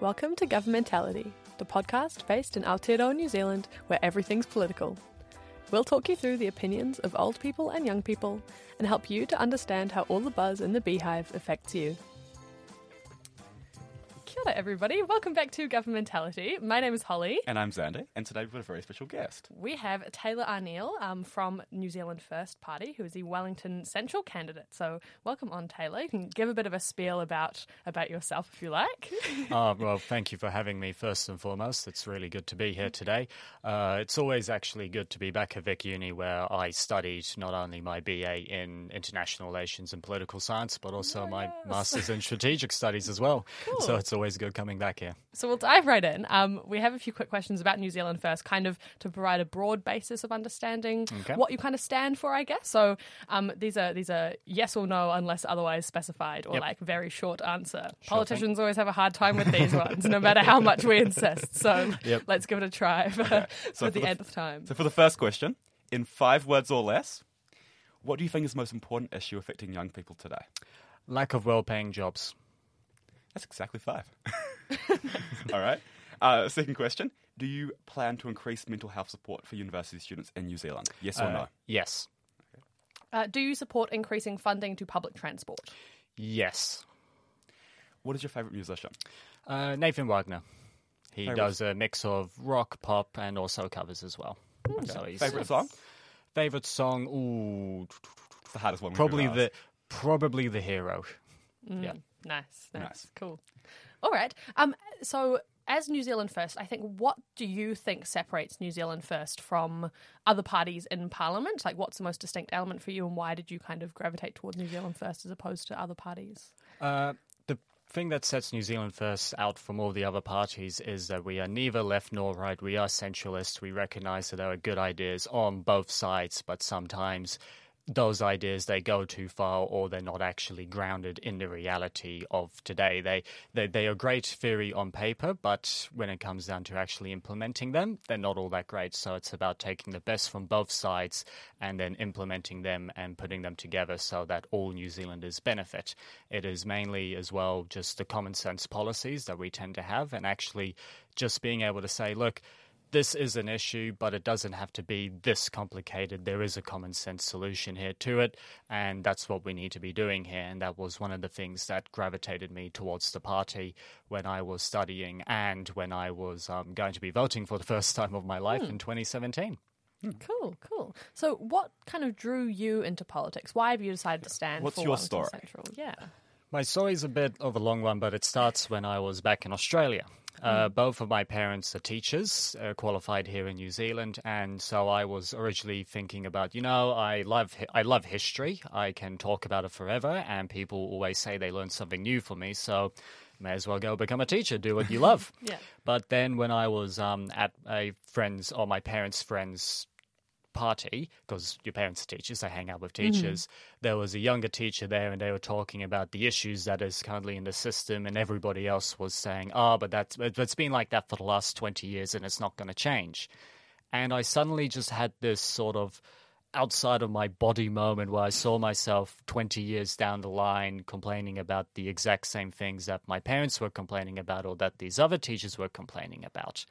Welcome to Governmentality, the podcast based in Aotearoa, New Zealand, where everything's political. We'll talk you through the opinions of old people and young people and help you to understand how all the buzz in the beehive affects you. Everybody. Welcome back to Governmentality. My name is Holly. And I'm Xander, and today we've got a very special guest. We have Taylor Arneil um, from New Zealand First Party, who is the Wellington Central candidate. So, welcome on, Taylor. You can give a bit of a spiel about about yourself if you like. Oh, well, thank you for having me first and foremost. It's really good to be here today. Uh, it's always actually good to be back at Vic Uni, where I studied not only my BA in International Relations and Political Science, but also my Master's in Strategic Studies as well. So it's always good coming back here. So we'll dive right in. Um, we have a few quick questions about New Zealand first, kind of to provide a broad basis of understanding Okay. what you kind of stand for, I guess. So um, these are these are yes or no, unless otherwise specified, or Yep. like very short answer. thing. Politicians always have a hard time with these ones, no matter how much we insist. So Yep. let's give it a try for, So for for the the- nth time. So, for the first question, in five words or less, what do you think is the most important issue affecting young people today? Lack of well paying jobs. That's exactly five. All right. Uh, second question Do you plan to increase mental health support for university students in New Zealand? Yes or Uh, no? Yes. Uh, do you support increasing funding to public transport? Yes. What is your favourite musician? Uh, Nathan Wagner. He Favourite- does a mix of rock, pop, and also covers as well. So Favourite song? Favorite song? Ooh, It's the hardest one. probably the probably the hero. Yeah. Nice, nice, Nice. cool. All right. Um. So, as New Zealand First, I think what do you think separates New Zealand First from other parties in Parliament? Like, what's the most distinct element for you, and why did you kind of gravitate towards New Zealand First as opposed to other parties? Uh, the thing that sets New Zealand First out from all the other parties is that we are neither left nor right. We are centralist. We recognise that there are good ideas on both sides, but sometimes those ideas they go too far or they're not actually grounded in the reality of today. They they they are great theory on paper, but when it comes down to actually implementing them, they're not all that great. So it's about taking the best from both sides and then implementing them and putting them together so that all New Zealanders benefit. It is mainly as well just the common sense policies that we tend to have and actually just being able to say, look, this is an issue, but it doesn't have to be this complicated. There is a common sense solution here to it, and that's what we need to be doing here. And that was one of the things that gravitated me towards the party when I was studying and when I was um, going to be voting for the first time of my life in 2017. Cool, cool. So, what kind of drew you into politics? Why have you decided to stand What's for your story? Central? Yeah. My story's a bit of a long one, but it starts when I was back in Australia. Uh, both of my parents are teachers, uh, qualified here in New Zealand, and so I was originally thinking about, you know, I love I love history. I can talk about it forever, and people always say they learn something new from me. So, may as well go become a teacher, do what you love. Yeah. But then when I was um, at a friend's or my parents' friend's party because your parents are teachers they hang out with mm-hmm. teachers. There was a younger teacher there and they were talking about the issues that is currently in the system and everybody else was saying oh but that's but it's been like that for the last 20 years and it's not going to change. And i suddenly just had this sort of outside of my body moment where i saw myself 20 years down the line complaining about the exact same things that my parents were complaining about or that these other teachers were complaining about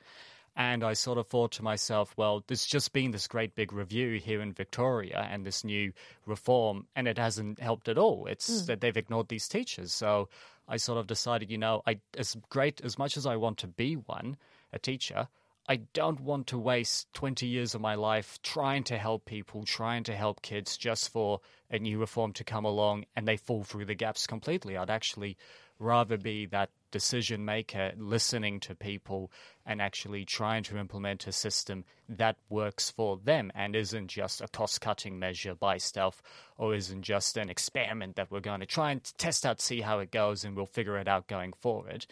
and I sort of thought to myself, well, there's just been this great big review here in Victoria and this new reform, and it hasn't helped at all. It's hmm. that they've ignored these teachers. So I sort of decided, you know, I as great as much as I want to be one, a teacher, I don't want to waste 20 years of my life trying to help people, trying to help kids just for a new reform to come along and they fall through the gaps completely. I'd actually rather be that decision maker, listening to people and actually trying to implement a system that works for them and isn't just a cost cutting measure by stealth or isn't just an experiment that we're going to try and test out, see how it goes, and we'll figure it out going forward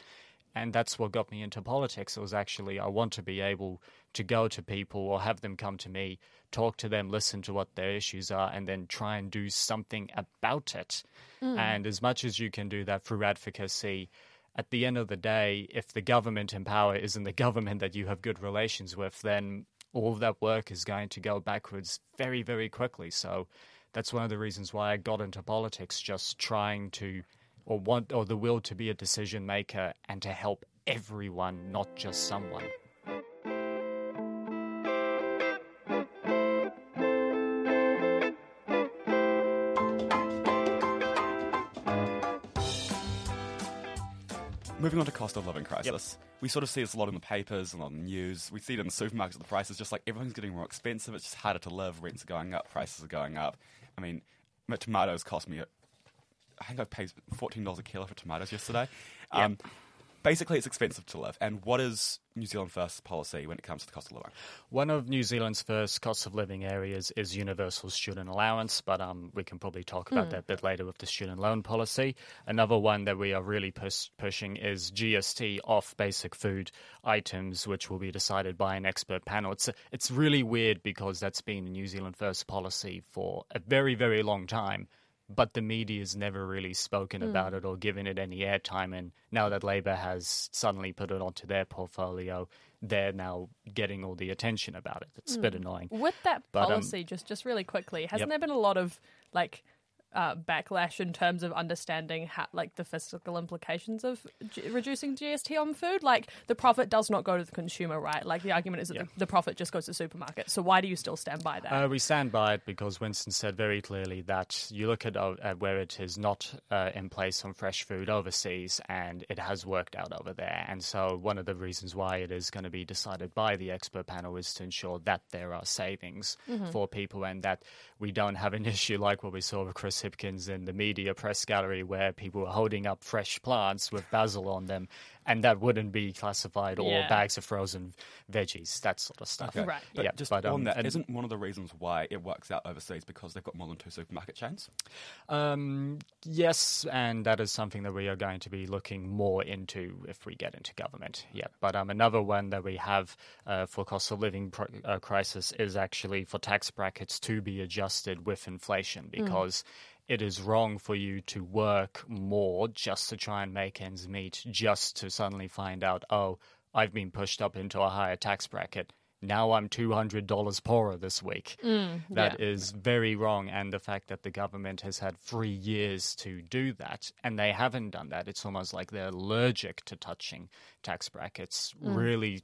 and that's what got me into politics. It was actually I want to be able to go to people or have them come to me, talk to them, listen to what their issues are, and then try and do something about it. Mm. And as much as you can do that through advocacy, at the end of the day, if the government in power isn't the government that you have good relations with, then all of that work is going to go backwards very, very quickly. So that's one of the reasons why I got into politics, just trying to or want or the will to be a decision maker and to help everyone, not just someone. Moving on to cost of living crisis. We sort of see this a lot in the papers and on the news. We see it in the supermarkets, the prices, just like everything's getting more expensive. It's just harder to live. Rents are going up, prices are going up. I mean, my tomatoes cost me, I think I paid $14 a kilo for tomatoes yesterday. Um, basically, it's expensive to live. And what is New Zealand First policy when it comes to the cost of living? One of New Zealand's first cost of living areas is universal student allowance, but um, we can probably talk about that a bit later with the student loan policy. Another one that we are really pus- pushing is GST off basic food items, which will be decided by an expert panel. It's it's really weird because that's been New Zealand First policy for a very very long time. But the media's never really spoken about it or given it any airtime. And now that Labor has suddenly put it onto their portfolio, they're now getting all the attention about it. It's a bit annoying. With that But, um, policy, just just really quickly, hasn't Yep. there been a lot of like uh, backlash in terms of understanding how like the fiscal implications of G- reducing GST on food? Like the profit does not go to the consumer, right? Like the argument is that Yeah. the, the profit just goes to supermarkets. So why do you still stand by that? Uh, we stand by it because Winston said very clearly that you look at, uh, at where it is not uh, in place on fresh food overseas, and it has worked out over there. And so, one of the reasons why it is going to be decided by the expert panel is to ensure that there are savings for people and that we don't have an issue like what we saw with Chris Hipkins in the media press gallery, where people were holding up fresh plants with basil on them, and that wouldn't be classified, or Yeah. bags of frozen veggies, that sort of stuff. Right. But Yeah, just but, on um, that, and- isn't one of the reasons why it works out overseas because they've got more than two supermarket chains? Um, yes, and that is something that we are going to be looking more into if we get into government. Yeah, but um, another one that we have uh, for cost of living pr- uh, crisis is actually for tax brackets to be adjusted with inflation because. It is wrong for you to work more just to try and make ends meet, just to suddenly find out, oh, I've been pushed up into a higher tax bracket. Now I'm $200 poorer this week. Mm, that is very wrong. And the fact that the government has had three years to do that and they haven't done that, it's almost like they're allergic to touching tax brackets. Mm. Really,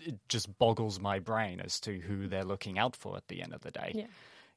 it just boggles my brain as to who they're looking out for at the end of the day. Yeah.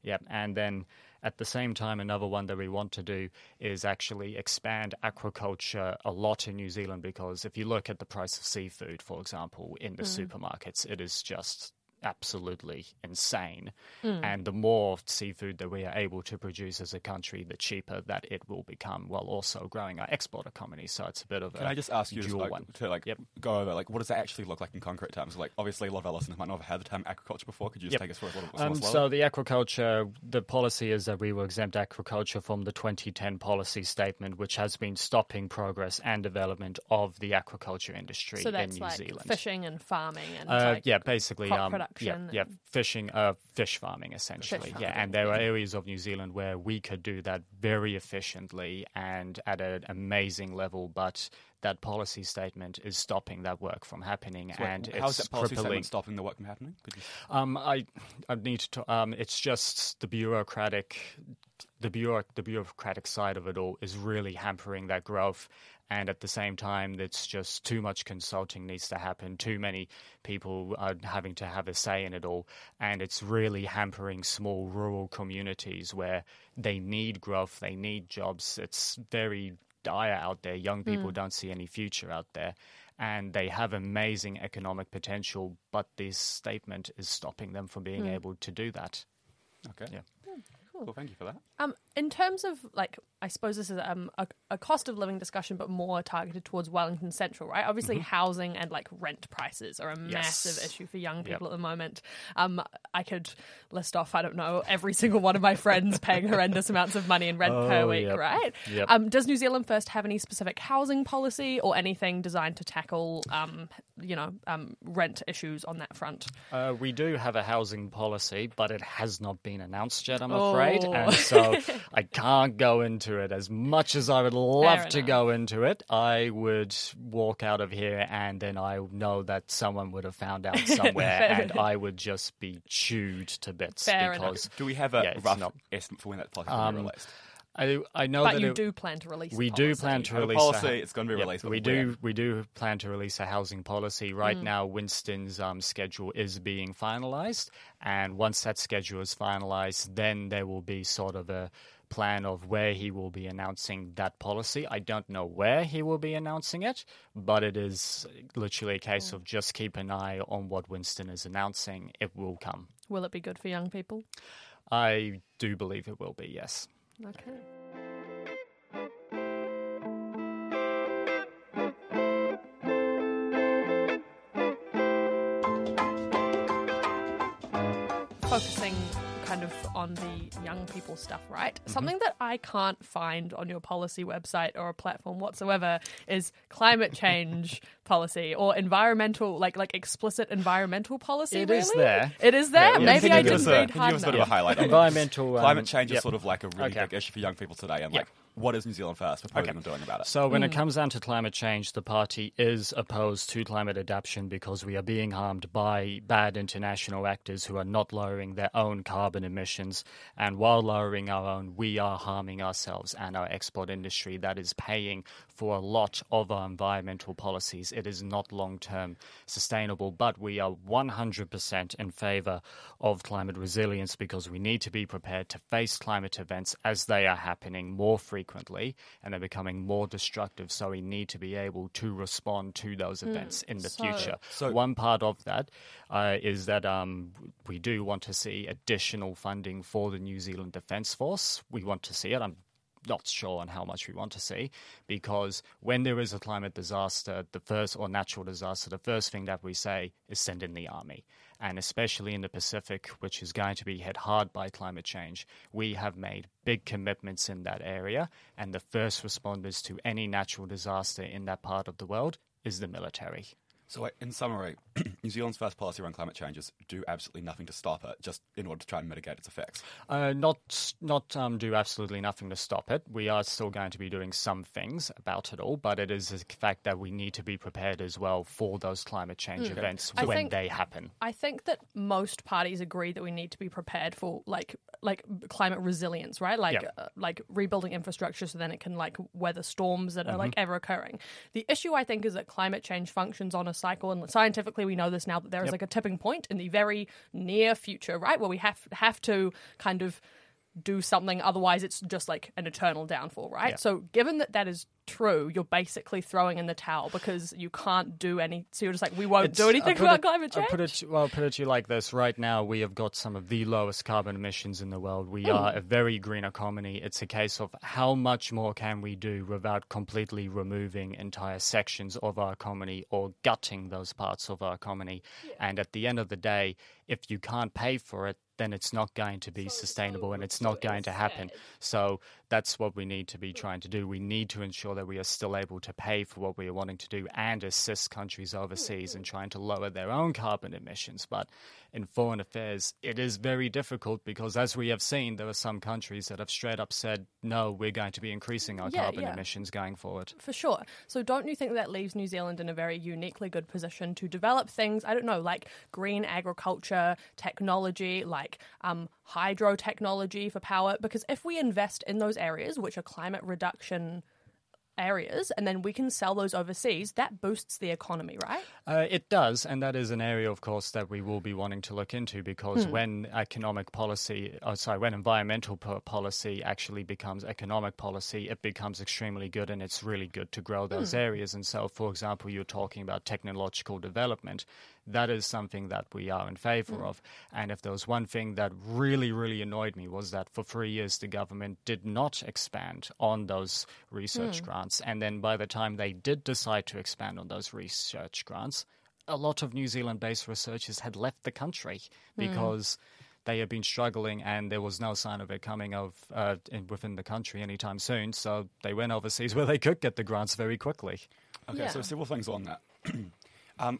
Yep. And then at the same time, another one that we want to do is actually expand aquaculture a lot in New Zealand because if you look at the price of seafood, for example, in the mm. supermarkets, it is just absolutely insane. And the more seafood that we are able to produce as a country, the cheaper that it will become, while also growing our export economy. So it's a bit of a Can I just ask you dual like, to like Yep. go over like what does that actually look like in concrete terms? Like obviously a lot of our listeners might not have had the term aquaculture before. Could you just Yep. take us through a little bit Um, more slowly? so the aquaculture, the policy is that we will exempt aquaculture from the 2010 policy statement, which has been stopping progress and development of the aquaculture industry so in that's New like Zealand. fishing and farming and Uh, like, yeah, basically, crop um, production Yeah, yeah, fishing, uh, fish farming, essentially. farming, yeah, and there are areas of New Zealand where we could do that very efficiently and at an amazing level, but that policy statement is stopping that work from happening, So, and how is that policy crippling. statement stopping the work from happening? Um, I, I need to. Um, it's just the bureaucratic, the bureau, the bureaucratic side of it all is really hampering that growth, and at the same time, it's just too much consulting needs to happen. Too many people are having to have a say in it all, and it's really hampering small rural communities where they need growth, they need jobs. It's very dire out there. Young hmm. people don't see any future out there. And they have amazing economic potential, but this statement is stopping them from being hmm. able to do that. Okay. Yeah. Cool. Thank you for that. Um, in terms of like, I suppose this is um, a, a cost of living discussion, but more targeted towards Wellington Central, right? Obviously, housing and like rent prices are a massive issue for young Yep. people at the moment. Um, I could list off, I don't know, every single one of my friends paying horrendous amounts of money in rent per Oh, week, yep. right? Yep. Um, does New Zealand First have any specific housing policy or anything designed to tackle, um, you know, um, rent issues on that front? Uh, we do have a housing policy, but it has not been announced yet, I'm Oh. afraid. And so I can't go into it as much as I would love to go into it. I would walk out of here and then I know that someone would have found out somewhere Fair and I would just be chewed to bits Fair enough. because Do we have a Yeah, rough not- estimate for when that policy will be Um, released? I, I know But that you it- do plan to release. we the do plan to Have a release policy, a, it's gonna be Yep, released, but we when? do we do plan to release a housing policy. Mm. Right now, Winston's um, schedule is being finalised, and once that schedule is finalised, then there will be sort of a plan of where he will be announcing that policy. I don't know where he will be announcing it, but it is literally a Mm. case of just keep an eye on what Winston is announcing. It will come. Will it be good for young people? I do believe it will be. Yes. Okay. Of on the young people stuff, right? Something that I can't find on your policy website or a platform whatsoever is climate change policy or environmental, like like explicit environmental policy. It really? is there. It is there. Yeah, Maybe can I you give didn't us a, read can you give us a bit of a highlight? Environmental um, Climate change yep. is sort of like a really Okay. big issue for young people today, and Yep. like, what is New Zealand First proposing and doing about it? So, when Mm. it comes down to climate change, the party is opposed to climate adaptation because we are being harmed by bad international actors who are not lowering their own carbon emissions. And while lowering our own, we are harming ourselves and our export industry that is paying for a lot of our environmental policies. It is not long term sustainable, but we are 100% in favor of climate resilience because we need to be prepared to face climate events as they are happening more frequently and they're becoming more destructive. So we need to be able to respond to those events in the So- future. So- One part of that uh, is that um, we do want to see additional funding for the New Zealand Defence Force. We want to see it. I'm not sure on how much we want to see because when there is a climate disaster, the first or natural disaster, the first thing that we say is send in the army. And especially in the Pacific, which is going to be hit hard by climate change, we have made big commitments in that area. And the first responders to any natural disaster in that part of the world is the military. So, in summary, New Zealand's first policy around climate change is do absolutely nothing to stop it, just in order to try and mitigate its effects. Uh, not not um, do absolutely nothing to stop it. We are still going to be doing some things about it all, but it is a fact that we need to be prepared as well for those climate change events I when think- they happen. I think that most parties agree that we need to be prepared for like like climate resilience, right? Like Yeah. uh, like rebuilding infrastructure so then it can like weather storms that are like Mm-hmm. ever occurring. The issue I think is that climate change functions on a cycle, and scientifically we know this now that there is like a tipping point in the very near future, right, where we have have to kind of do something otherwise it's just like an eternal downfall right Yeah. so given that that is true you're basically throwing in the towel because you can't do any so you're just like we won't do anything about it- climate change I'll put it, well, I'll put it to you like this. Right now, we have got some of the lowest carbon emissions in the world. We are Hmm. a very green economy. It's a case of how much more can we do without completely removing entire sections of our economy or gutting those parts of our economy. And at the end of the day, if you can't pay for it, then it's not going to be sustainable and it's not going to happen. So that's what we need to be trying to do. We need to ensure that we are still able to pay for what we are wanting to do and assist countries overseas in mm-hmm. trying to lower their own carbon emissions. But in foreign affairs, it is very difficult because, as we have seen, there are some countries that have straight up said, no, we're going to be increasing our Yeah, carbon yeah. emissions going forward. For sure. So, don't you think that leaves New Zealand in a very uniquely good position to develop things, I don't know, like green agriculture, technology, like um, hydro technology for power? Because if we invest in those areas, which are climate reduction areas, and then we can sell those overseas, that boosts the economy, right? Uh, it does, and that is an area, of course, that we will be wanting to look into because hmm. when economic policy, oh, sorry, when environmental policy actually becomes economic policy, it becomes extremely good, and it's really good to grow those hmm. areas. And so, for example, you're talking about technological development. That is something that we are in favor hmm. of. And if there was one thing that really, really annoyed me was that for three years the government did not expand on those research grants. And then by the time they did decide to expand on those research grants, a lot of New Zealand based researchers had left the country because they had been struggling and there was no sign of it coming of uh, in, within the country anytime soon. So they went overseas where they could get the grants very quickly. Okay, so several things on that. um,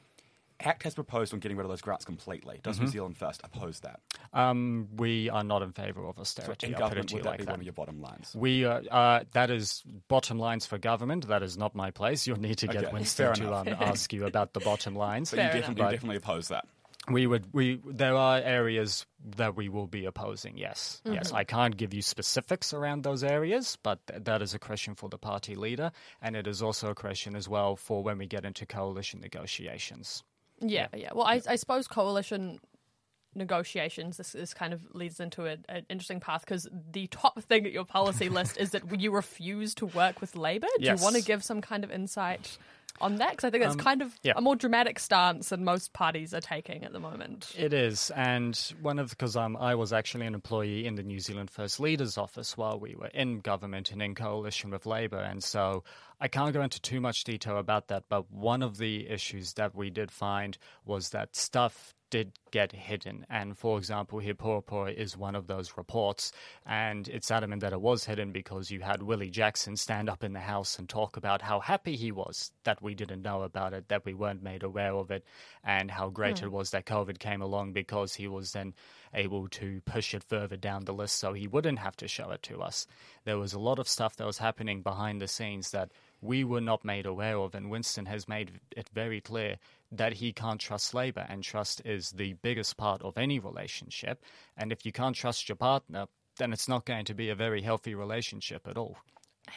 ACT has proposed on getting rid of those grants completely. Does Mm-hmm. New Zealand First oppose that? Um, we are not in favour of So austerity. in I'll government, to you would that like be that. one of your bottom lines? We uh, uh, that is bottom lines for government. That is not my place. You'll need to get Okay, Winston to um, ask you about the bottom lines. So you Fair definitely, enough. you definitely oppose that. we would we there are areas that we will be opposing yes yes i can't give you specifics around those areas but th- that is a question for the party leader and it is also a question as well for when we get into coalition negotiations Yeah, yeah. Well, I, I suppose coalition negotiations this, this kind of leads into a- an interesting path because the top thing at your policy list is that you refuse to work with Labor. Do Yes. you want to give some kind of insight on that? Because I think that's kind of yeah. a more dramatic stance than most parties are taking at the moment. It is, and one of because um, I was actually an employee in the New Zealand First Leaders Office while we were in government and in coalition with Labor, and so I can't go into too much detail about that. But one of the issues that we did find was that stuff did get hidden, and for example, Puapua is one of those reports, and it's adamant that it was hidden because you had Willie Jackson stand up in the House and talk about how happy he was that we didn't know about it, that we weren't made aware of it, and how great it hmm. was that COVID came along because he was then able to push it further down the list so he wouldn't have to show it to us. There was a lot of stuff that was happening behind the scenes that we were not made aware of, and Winston has made it very clear that he can't trust Labour, and trust is the biggest part of any relationship. And if you can't trust your partner, then it's not going to be a very healthy relationship at all.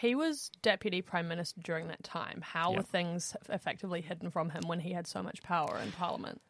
He was deputy prime minister during that time. How Yeah. were things effectively hidden from him when he had so much power in Parliament?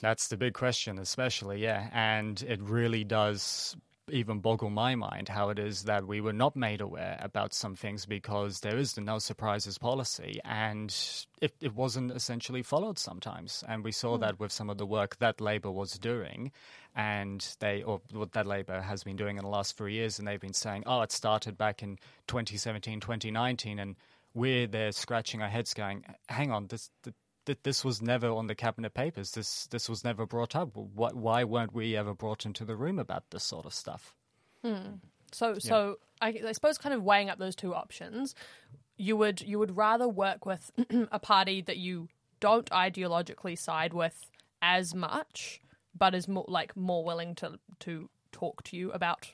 That's the big question, especially, yeah. And it really does even boggle my mind how it is that we were not made aware about some things because there is the no surprises policy and it, it wasn't essentially followed sometimes. And we saw hmm. that with some of the work that Labour was doing and they, or what that Labour has been doing in the last three years. And they've been saying, oh, it started back in 2017, 2019. And we're there scratching our heads going, hang on, this, th- th- this was never on the cabinet papers. This this was never brought up. Why, why weren't we ever brought into the room about this sort of stuff? Hmm. So, so I, I suppose, kind of weighing up those two options, you would you would rather work with a party that you don't ideologically side with as much, but is more like more willing to to talk to you about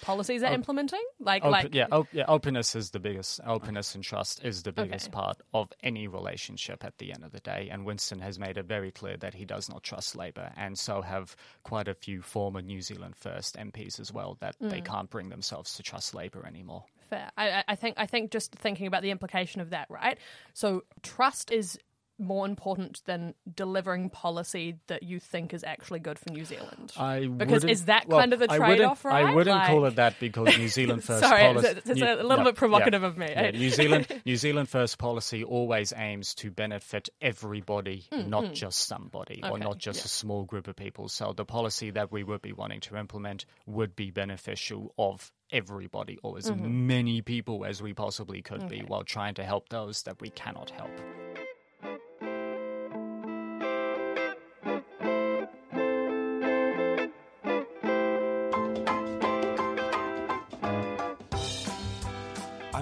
policies they're implementing, like Open, like yeah, op- yeah, openness is the biggest. Openness and trust is the biggest Okay. part of any relationship at the end of the day. And Winston has made it very clear that he does not trust Labor, and so have quite a few former New Zealand First MPs as well that they mm. can't bring themselves to trust Labor anymore. fair. I- I think I think just thinking about the implication of that, right? So trust is more important than delivering policy that you think is actually good for New Zealand. I Because is that well, kind of the trade-off, right? I wouldn't call it that because New Zealand First Sorry, policy. it's, it's New- a little no, bit provocative yeah. of me. Yeah, New Zealand New Zealand First policy always aims to benefit everybody, not just somebody or Hmm, not just yeah. a small group of people. So the policy that we would be wanting to implement would be beneficial of everybody or as Mm-hmm. many people as we possibly could be while trying to help those that we cannot help.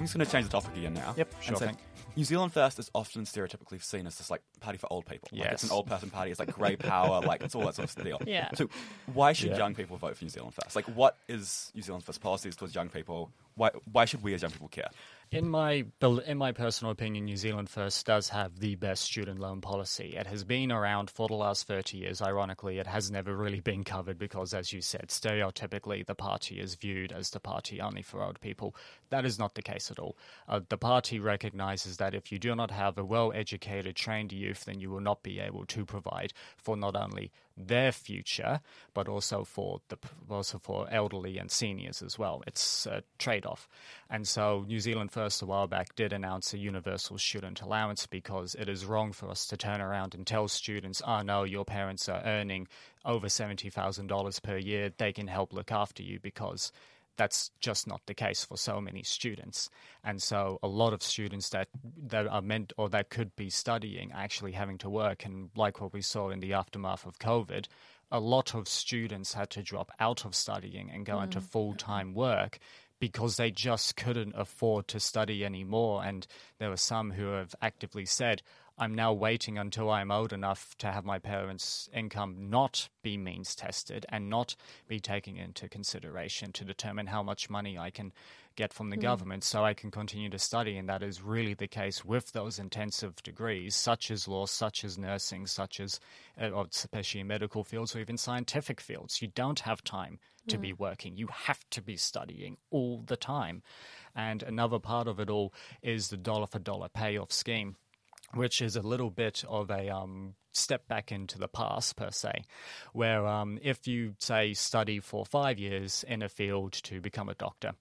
I'm just going to change the topic again now. Yep, sure say thing. New Zealand First is often stereotypically seen as this like party for old people. Like, it's an old person party. It's like grey power. like it's all that sort of deal. Yeah. So why should Yeah. young people vote for New Zealand First? Like what is New Zealand First policies towards young people? Why why should we as young people care? In my in my personal opinion, New Zealand First does have the best student loan policy. It has been around for the last thirty years. Ironically, it has never really been covered because, as you said, stereotypically the party is viewed as the party only for old people. That is not the case at all. Uh, the party recognizes that if you do not have a well-educated, trained youth, then you will not be able to provide for not only their future, but also for the also for elderly and seniors as well. It's a trade-off, and so New Zealand First a while back did announce a universal student allowance because it is wrong for us to turn around and tell students, "Oh no, your parents are earning over seventy thousand dollars per year; they can help look after you," because that's just not the case for so many students. And so a lot of students that that are meant or that could be studying actually having to work. And like what we saw in the aftermath of COVID, a lot of students had to drop out of studying and go into mm. full-time work because they just couldn't afford to study anymore. And there were some who have actively said I'm now waiting until I'm old enough to have my parents' income not be means tested and not be taken into consideration to determine how much money I can get from the Hmm. government so I can continue to study. And that is really the case with those intensive degrees, such as law, such as nursing, such as, uh, especially in medical fields or even scientific fields. You don't have time to be working. You have to be studying all the time. And another part of it all is the dollar for dollar payoff scheme which is a little bit of a um, step back into the past, per se, where um, if you, say, study for five years in a field to become a doctor,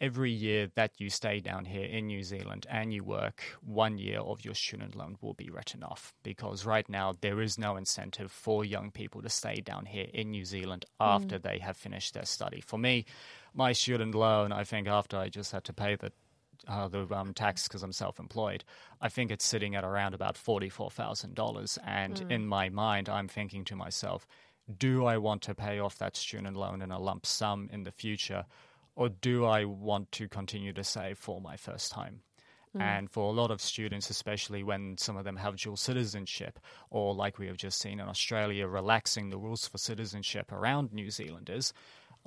every year that you stay down here in New Zealand and you work, one year of your student loan will be written off because right now there is no incentive for young people to stay down here in New Zealand after they have finished their study. For me, my student loan, I think after I just had to pay the uh, the um, tax because I'm self-employed. I think it's sitting at around about forty-four thousand dollars, and in my mind, I'm thinking to myself, do I want to pay off that student loan in a lump sum in the future, or do I want to continue to save for my first home? And for a lot of students, especially when some of them have dual citizenship, or like we have just seen in Australia, relaxing the rules for citizenship around New Zealanders,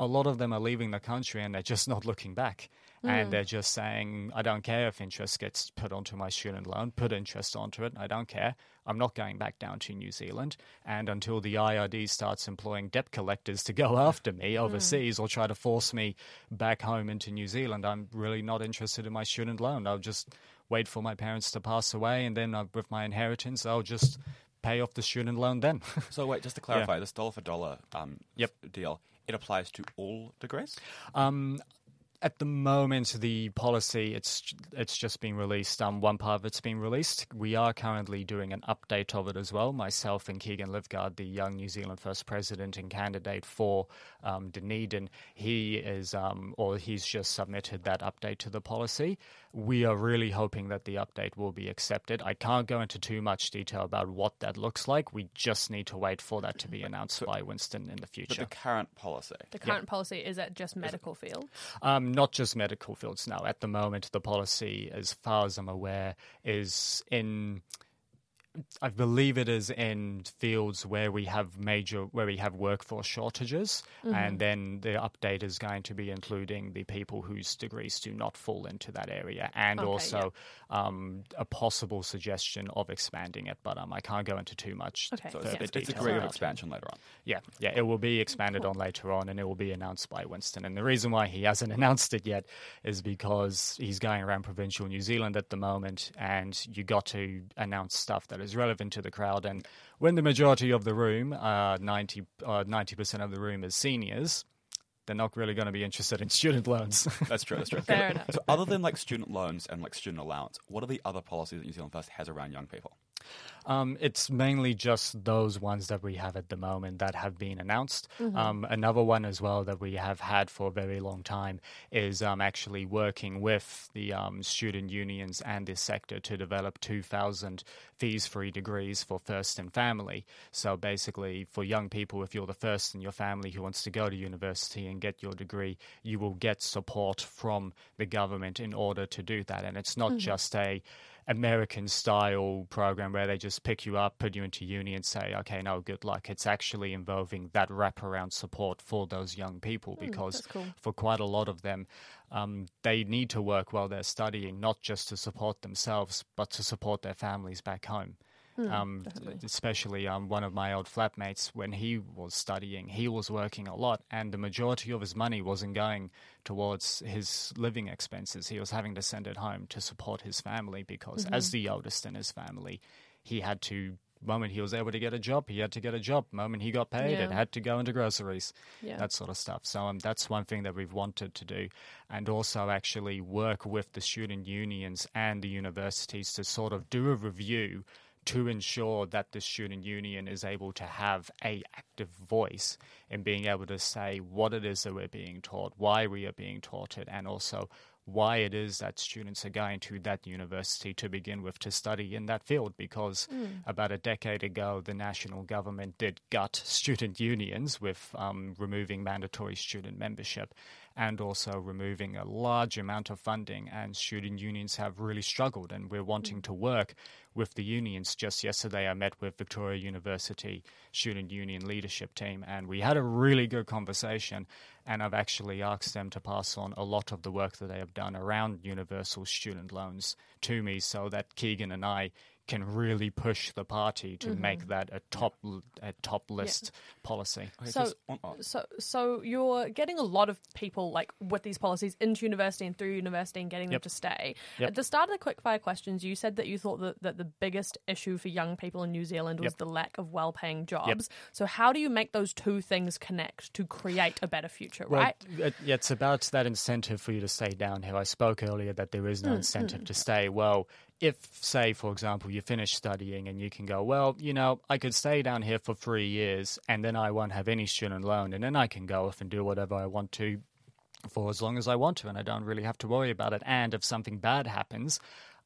a lot of them are leaving the country and they're just not looking back. And they're just saying, I don't care if interest gets put onto my student loan, put interest onto it. I don't care. I'm not going back down to New Zealand. And until the IRD starts employing debt collectors to go after me overseas or try to force me back home into New Zealand, I'm really not interested in my student loan. I'll just wait for my parents to pass away. And then uh, with my inheritance, I'll just pay off the student loan then. So wait, just to clarify, this dollar for dollar um, Yep. deal, it applies to all degrees? Um, at the moment, the policy it's it's just been released. Um, one part of it's been released. We are currently doing an update of it as well. Myself and Keegan Livgard, the young New Zealand first president and candidate for um, Dunedin, he is um, or he's just submitted that update to the policy. We are really hoping that the update will be accepted. I can't go into too much detail about what that looks like. We just need to wait for that to be announced by Winston in the But future. the current policy. The current policy is it just medical field? Um, not just medical fields now. At the moment, the policy, as far as I'm aware, is in. I believe it is in fields where we have major, where we have workforce shortages, and then the update is going to be including the people whose degrees do not fall into that area, and Okay, also um, a possible suggestion of expanding it. But um, I can't go into too much Okay, So further yeah. it's, it's a degree of expansion later on. Yeah, yeah, it will be expanded on later on, and it will be announced by Winston. And the reason why he hasn't announced it yet is because he's going around provincial New Zealand at the moment, and you got to announce stuff that is relevant to the crowd. And when the majority of the room, uh, 90 percent of the room, is seniors, they're not really going to be interested in student loans. That's true. That's true. Fair enough. So, other than like student loans and like student allowance, what are the other policies that New Zealand First has around young people? Um, it's mainly just those ones that we have at the moment that have been announced. Um, another one as well that we have had for a very long time is um, actually working with the um, student unions and this sector to develop 2,000 fees free degrees for first and family. So basically, for young people, if you're the first in your family who wants to go to university and get your degree, you will get support from the government in order to do that. And it's not just a American style program where they just pick you up, put you into uni, and say, okay, no, good luck. It's actually involving that wraparound support for those young people because that's cool. for quite a lot of them, um, they need to work while they're studying, not just to support themselves, but to support their families back home. Um, especially um, one of my old flatmates, when he was studying, he was working a lot, and the majority of his money wasn't going towards his living expenses. He was having to send it home to support his family because, as the oldest in his family, he had to. Moment he was able to get a job, he had to get a job. Moment he got paid, it had to go into groceries, Yeah. that sort of stuff. So um, that's one thing that we've wanted to do, and also actually work with the student unions and the universities to sort of do a review to ensure that the student union is able to have a active voice in being able to say what it is that we're being taught, why we are being taught it, and also why it is that students are going to that university to begin with to study in that field. Because about a decade ago the national government did gut student unions with um, removing mandatory student membership and also removing a large amount of funding and student unions have really struggled and we're wanting mm. to work with the unions. Just yesterday, I met with Victoria University Student Union leadership team, and we had a really good conversation. And I've actually asked them to pass on a lot of the work that they have done around universal student loans to me so that Keegan and I can really push the party to Mm-hmm. make that a top a top list policy. Okay, So- just on- oh, So, so you're getting a lot of people like with these policies into university and through university and getting Yep. them to stay. Yep. At the start of the quickfire questions, you said that you thought that, that the biggest issue for young people in New Zealand was Yep. the lack of well-paying jobs. So, how do you make those two things connect to create a better future? Well, right? it, it's about that incentive for you to stay down here. I spoke earlier that there is Hmm, is no incentive to stay. Well, if, say, for example, you finish studying and you can go, well, you know, I could stay down here for three years and then I won't have any student loan and then I can go off and do whatever I want to for as long as I want to and I don't really have to worry about it. And if something bad happens,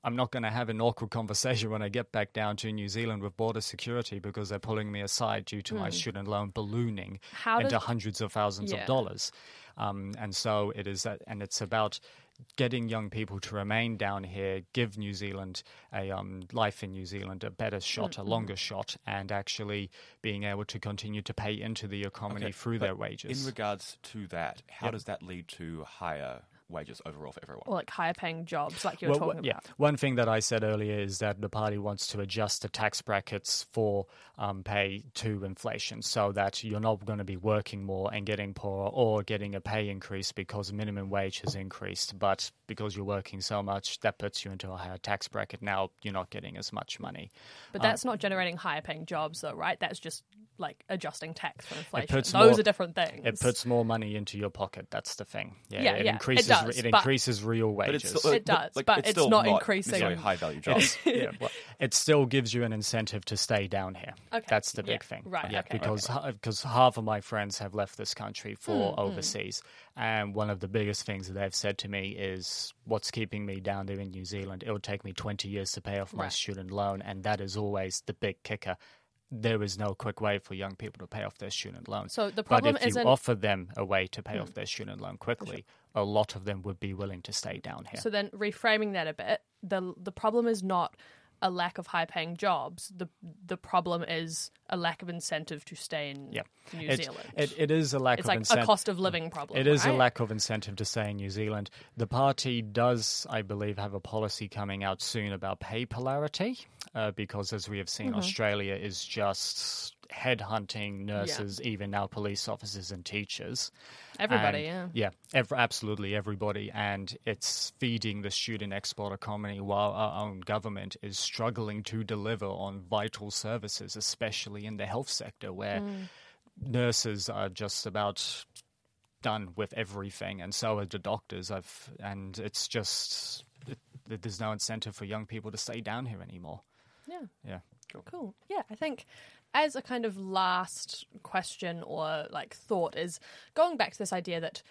I'm not going to have an awkward conversation when I get back down to New Zealand with border security because they're pulling me aside due to my student loan ballooning Hmm. How into does- hundreds of thousands Yeah. of dollars. Um, and so it is, that, and it's about getting young people to remain down here, give New Zealand a um, life in New Zealand a better shot, Mm-hmm. a longer shot, and actually being able to continue to pay into the economy okay, through their wages. In regards to that, how Yep. does that lead to higher wages overall for everyone? or like higher-paying jobs, like you were Well, talking w- yeah. about. One thing that I said earlier is that the party wants to adjust the tax brackets for um, pay to inflation so that you're not going to be working more and getting poorer or getting a pay increase because minimum wage has increased. But because you're working so much, that puts you into a higher tax bracket. Now you're not getting as much money. But that's not generating higher-paying jobs, though, right? That's just like adjusting tax for inflation. Those more- are different things. It puts more money into your pocket. That's the thing. Yeah, Yeah, it yeah, it increases. Does, it increases real But wages. it's still, It does, but it's still not increasing- necessarily high value jobs. yeah, well, it still gives you an incentive to stay down here. Okay. That's the big Yeah, thing. right, Yeah, okay. because because half of my friends have left this country for Hmm, overseas, and one of the biggest things that they've said to me is, "What's keeping me down there in New Zealand? It will take me twenty years to pay off my Right. student loan, and that is always the big kicker." There is no quick way for young people to pay off their student loan. So the problem but if you isn't- Hmm. offer them a way to pay off their student loan quickly, a lot of them would be willing to stay down here. So then reframing that a bit, the the problem is not a lack of high paying jobs. The the problem is a lack of incentive to stay in yeah, New Zealand. It, it is a lack it's of like incentive. a cost of living problem. It is a lack of incentive to stay in New Zealand. The party does, I believe, have a policy coming out soon about pay polarity, uh, because as we have seen, Mm-hmm. Australia is just headhunting nurses, even now police officers and teachers. Everybody, And- yeah. Yeah, ev- absolutely everybody. And it's feeding the student export economy while our own government is struggling to deliver on vital services, especially in the health sector, where Mm. nurses are just about done with everything, and so are the doctors. I've, and it's just, it, there's no incentive for young people to stay down here anymore. Yeah. Yeah. Cool. Yeah, I think as a kind of last question or like thought is going back to this idea that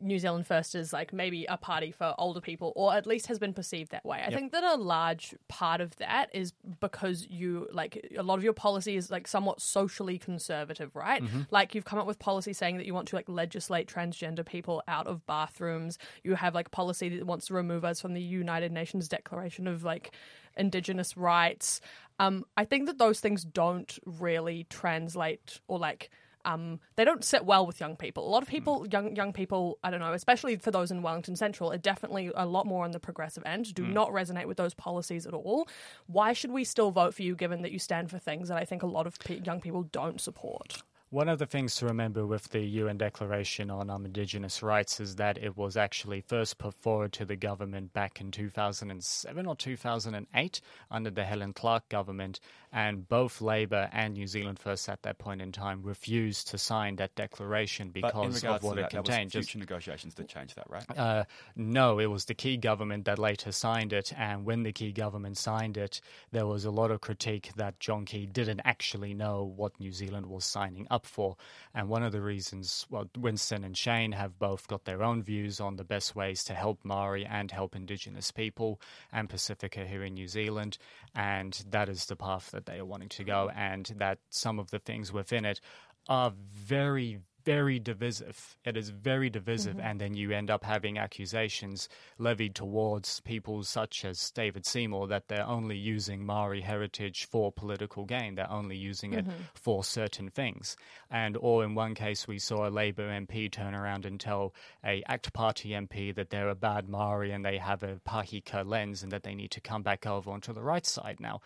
New Zealand First is like maybe a party for older people, or at least has been perceived that way. I think that a large part of that is because you like a lot of your policy is like somewhat socially conservative, right? Mm-hmm. Like you've come up with policy saying that you want to like legislate transgender people out of bathrooms. You have like policy that wants to remove us from the United Nations Declaration of like indigenous rights. Um, I think that those things don't really translate or like um, they don't sit well with young people. A lot of people, young young people, I don't know, especially for those in Wellington Central, are definitely a lot more on the progressive end. Do not resonate with those policies at all. Why should we still vote for you, given that you stand for things that I think a lot of pe- young people don't support? One of the things to remember with the UN Declaration on um, Indigenous Rights is that it was actually first put forward to the government back in 2007 or 2008 under the Helen Clark government, and both Labour and New Zealand First at that point in time refused to sign that declaration because of what it that, that was contained. Just future negotiations did change that, right? uh, no, it was the Key government that later signed it, and when the Key government signed it, there was a lot of critique that John Key didn't actually know what New Zealand was signing up for. And one of the reasons, well, Winston and Shane have both got their own views on the best ways to help Maori and help Indigenous people and Pasifika here in New Zealand, and that is the path that they are wanting to go, mm-hmm. and that some of the things within it are very, very divisive. It is very divisive, mm-hmm. and then you end up having accusations levied towards people such as David Seymour that they're only using Maori heritage for political gain. They're only using it mm-hmm. for certain things. And or in one case, we saw a Labour MP turn around and tell a ACT Party MP that they're a bad Maori and they have a Pakeha lens and that they need to come back over onto the right side now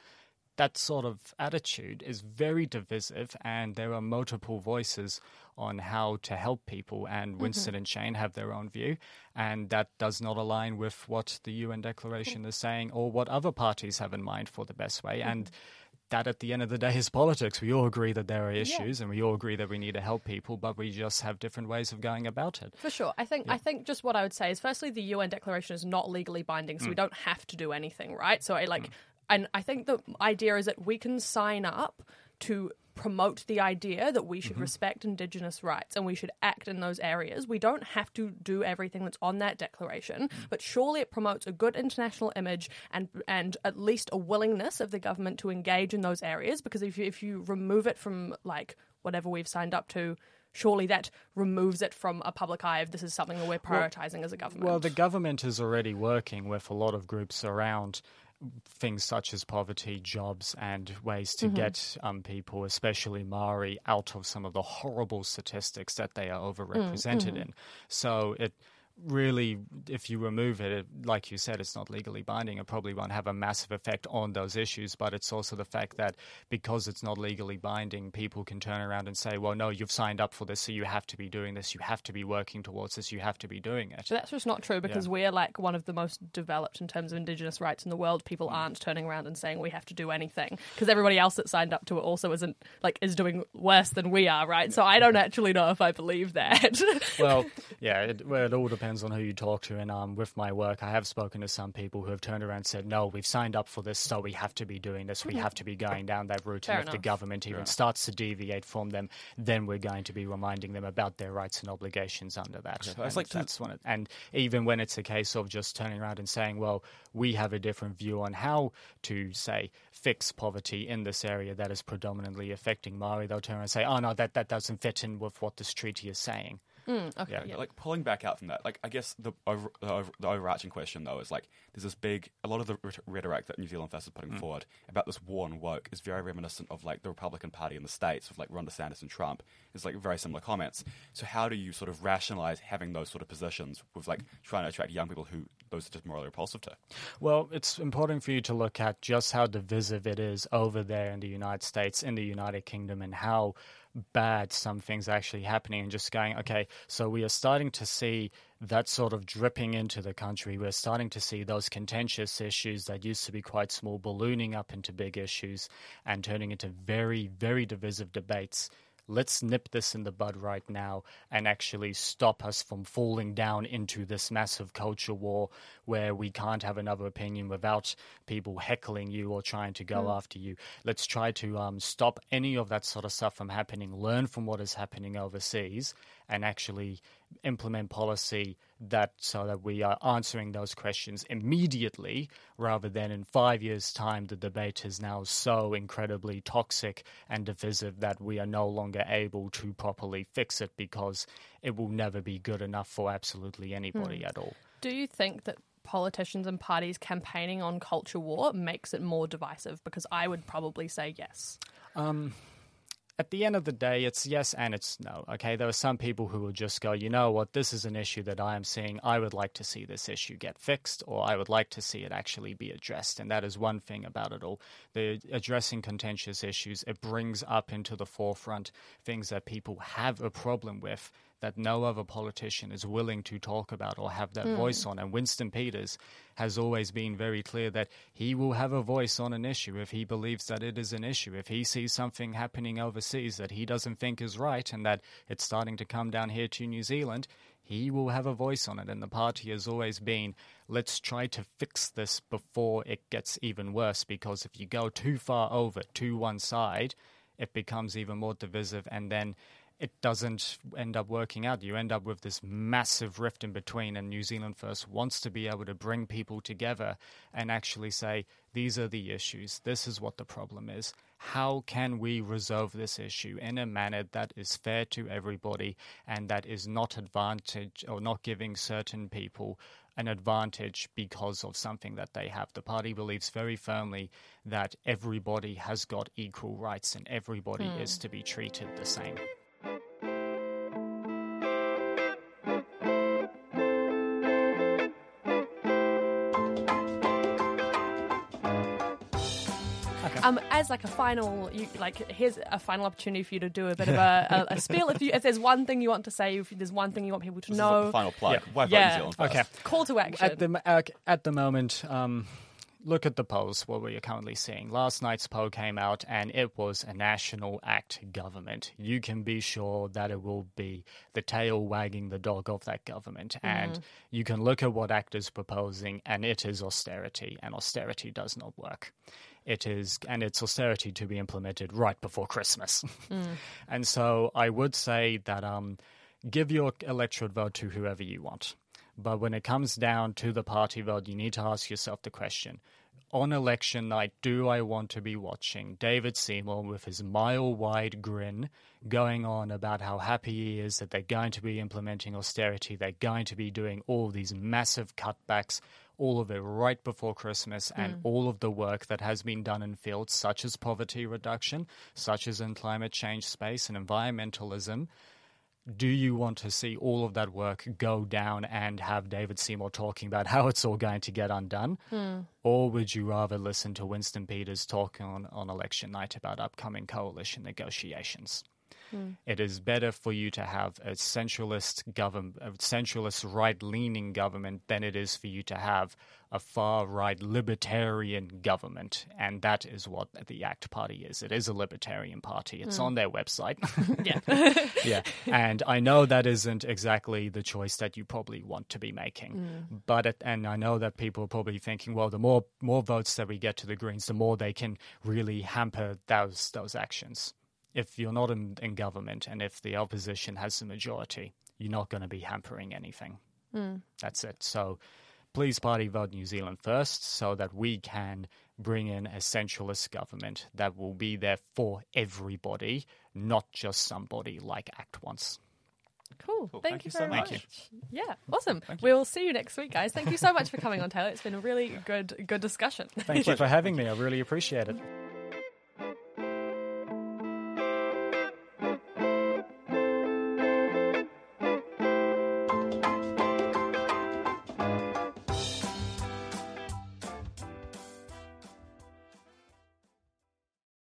that sort of attitude is very divisive, and there are multiple voices on how to help people. And mm-hmm. Winston and Shane have their own view, and that does not align with what the UN Declaration is saying or what other parties have in mind for the best way. And mm-hmm. that at the end of the day is politics. We all agree that there are issues and we all agree that we need to help people, but we just have different ways of going about it. For sure. I think I think just what I would say is firstly the UN declaration is not legally binding, so we mm. don't have to do anything, right? So I like mm. And I think the idea is that we can sign up to promote the idea that we should mm-hmm. respect indigenous rights and we should act in those areas. We don't have to do everything that's on that declaration, mm. but surely it promotes a good international image and and at least a willingness of the government to engage in those areas because if you, if you remove it from like whatever we've signed up to surely that removes it from a public eye if this is something that we're prioritizing as a government. Well, the government is already working with a lot of groups around things such as poverty, jobs, and ways to mm-hmm. get um, people, especially Maori, out of some of the horrible statistics that they are mm, overrepresented mm-hmm. in. So it really, if you remove it, it, like you said, it's not legally binding. It probably won't have a massive effect on those issues. But it's also the fact that because it's not legally binding, people can turn around and say, well, no, you've signed up for this, so you have to be doing this. You have to be working towards this. You have to be doing it. So that's just not true because we're like one of the most developed in terms of Indigenous rights in the world. People mm. aren't turning around and saying we have to do anything because everybody else that signed up to it also isn't like is doing worse than we are, right? So I don't actually know if I believe that. well, yeah, it, well, it all depends on who you talk to. And um, with my work, I have spoken to some people who have turned around and said, no, we've signed up for this, so we have to be doing this. We have to be going down that route. Fair and if the government even starts to deviate from them, then we're going to be reminding them about their rights and obligations under that. it's And like to- that's one of- and even when it's a case of just turning around and saying, well, we have a different view on how to, say, fix poverty in this area that is predominantly affecting Maori, they'll turn around and say, oh, no, that, that doesn't fit in with what this treaty is saying. Okay, Yeah. Like pulling back out from that, like I guess the over, the, over, the overarching question though is like there's this big a lot of the rhetoric that New Zealand First is putting Mm. forward about this war on woke is very reminiscent of like the Republican Party in the states with like Ron DeSantis and Trump. It's like very similar comments. So how do you sort of rationalize having those sort of positions with like trying to attract young people who those are just morally repulsive to? Well, it's important for you to look at just how divisive it is over there in the United States, in the United Kingdom, and how bad some things actually happening, and just going, okay, so we are starting to see that sort of dripping into the country. We're starting to see those contentious issues that used to be quite small ballooning up into big issues and turning into very, very divisive debates let's nip this in the bud right now and actually stop us from falling down into this massive culture war where we can't have another opinion without people heckling you or trying to go after you. Let's try to um, stop any of that sort of stuff from happening, learn from what is happening overseas, and actually implement policy that so that we are answering those questions immediately rather than in five years' time the debate is now so incredibly toxic and divisive that we are no longer able to properly fix it because it will never be good enough for absolutely anybody hmm. at all. Do you think that politicians and parties campaigning on culture war makes it more divisive? Because I would probably say yes. Um, at the end of the day, it's yes and it's no. Okay, there are some people who will just go, you know what, this is an issue that I am seeing. I would like to see this issue get fixed, or I would like to see it actually be addressed. And that is one thing about it all. The addressing contentious issues, it brings up into the forefront things that people have a problem with that no other politician is willing to talk about or have that hmm. voice on. And Winston Peters has always been very clear that he will have a voice on an issue if he believes that it is an issue. If he sees something happening overseas that he doesn't think is right and that it's starting to come down here to New Zealand, he will have a voice on it. And the party has always been let's try to fix this before it gets even worse because if you go too far over to one side, it becomes even more divisive and then it doesn't end up working out. You end up with this massive rift in between, and New Zealand First wants to be able to bring people together and actually say, these are the issues, this is what the problem is. How can we resolve this issue in a manner that is fair to everybody and that is not advantage or not giving certain people an advantage because of something that they have. The party believes very firmly that everybody has got equal rights and everybody hmm. is to be treated the same. Um, as like a final, you, like here's a final opportunity for you to do a bit of a, a, a spiel. If you, if there's one thing you want to say, if there's one thing you want people to This is like know, the final plug. Yeah. Why vote Yeah. New Zealand first? Okay. call to action. At the uh, at the moment, um, look at the polls. What we are currently seeing. Last night's poll came out, and it was a national act government. You can be sure that it will be the tail wagging the dog of that government, and you can look at what ACT is proposing, and it is austerity, and austerity does not work. It is, and it's austerity to be implemented right before Christmas. and so I would say that um, give your electorate vote to whoever you want. But when it comes down to the party vote, you need to ask yourself the question on election night, do I want to be watching David Seymour with his mile wide grin going on about how happy he is that they're going to be implementing austerity, they're going to be doing all these massive cutbacks, all of it right before Christmas, and hmm. all of the work that has been done in fields such as poverty reduction, such as in climate change space and environmentalism? do you want to see all of that work go down and have David Seymour talking about how it's all going to get undone? Hmm. Or would you rather listen to Winston Peters talking on, on election night about upcoming coalition negotiations? Mm. It is better for you to have a centralist government, a centralist right-leaning government, than it is for you to have a far-right libertarian government, and that is what the ACT Party is. It is a libertarian party. It's mm. on their website. yeah. yeah, and I know that isn't exactly the choice that you probably want to be making, mm. but it, and I know that people are probably thinking, well, the more more votes that we get to the Greens, the more they can really hamper those those actions. If you're not in, in government and if the opposition has the majority, you're not going to be hampering anything. Hmm. That's it. So please party vote New Zealand first so that we can bring in a centralist government that will be there for everybody, not just somebody like ACT Once. Cool. Cool. Thank, Thank you you so very much. much. Yeah, awesome. We'll see you next week, guys. Thank you so much for coming on, Taylor. It's been a really good, good discussion. Thank you for having me. I really appreciate it.